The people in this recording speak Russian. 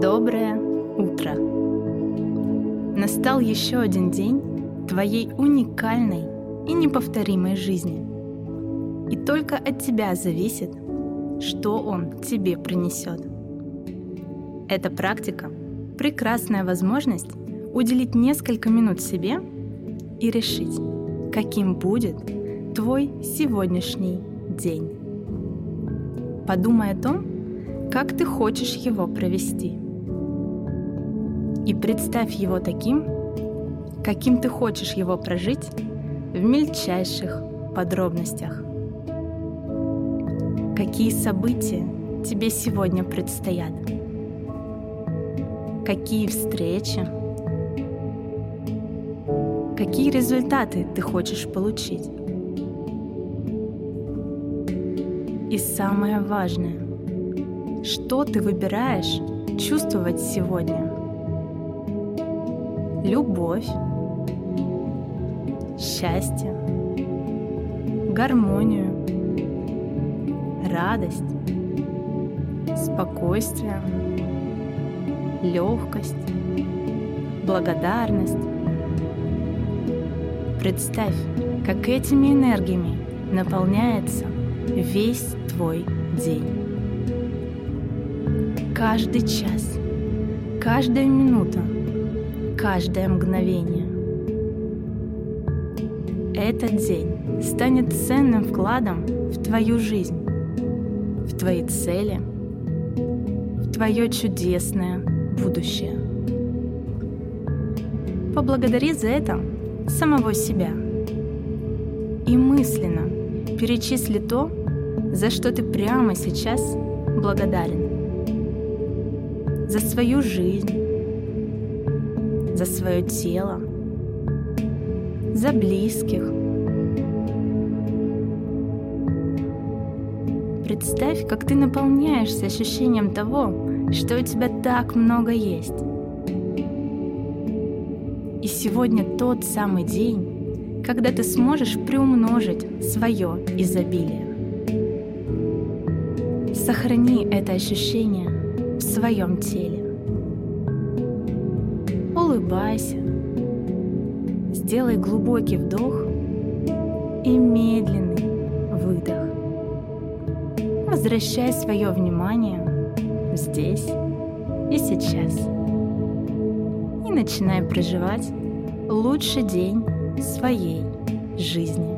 Доброе утро! Настал еще один день твоей уникальной и неповторимой жизни. И только от тебя зависит, что он тебе принесет. Эта практика – прекрасная возможность уделить несколько минут себе и решить, каким будет твой сегодняшний день. Подумай о том, как ты хочешь его провести. И представь его таким, каким ты хочешь его прожить в мельчайших подробностях. Какие события тебе сегодня предстоят? Какие встречи? Какие результаты ты хочешь получить? И самое важное, что ты выбираешь чувствовать сегодня? Любовь, счастье, гармонию, радость, спокойствие, легкость, благодарность. Представь, как этими энергиями наполняется весь твой день каждый час, каждая минута, каждое мгновение. Этот день станет ценным вкладом в твою жизнь, в твои цели, в твое чудесное будущее. Поблагодари за это самого себя и мысленно перечисли то, за что ты прямо сейчас благодарен за свою жизнь, за свое тело, за близких. Представь, как ты наполняешься ощущением того, что у тебя так много есть. И сегодня тот самый день, когда ты сможешь приумножить свое изобилие. Сохрани это ощущение в своем теле. Улыбайся, сделай глубокий вдох и медленный выдох. Возвращай свое внимание здесь и сейчас. И начинай проживать лучший день своей жизни.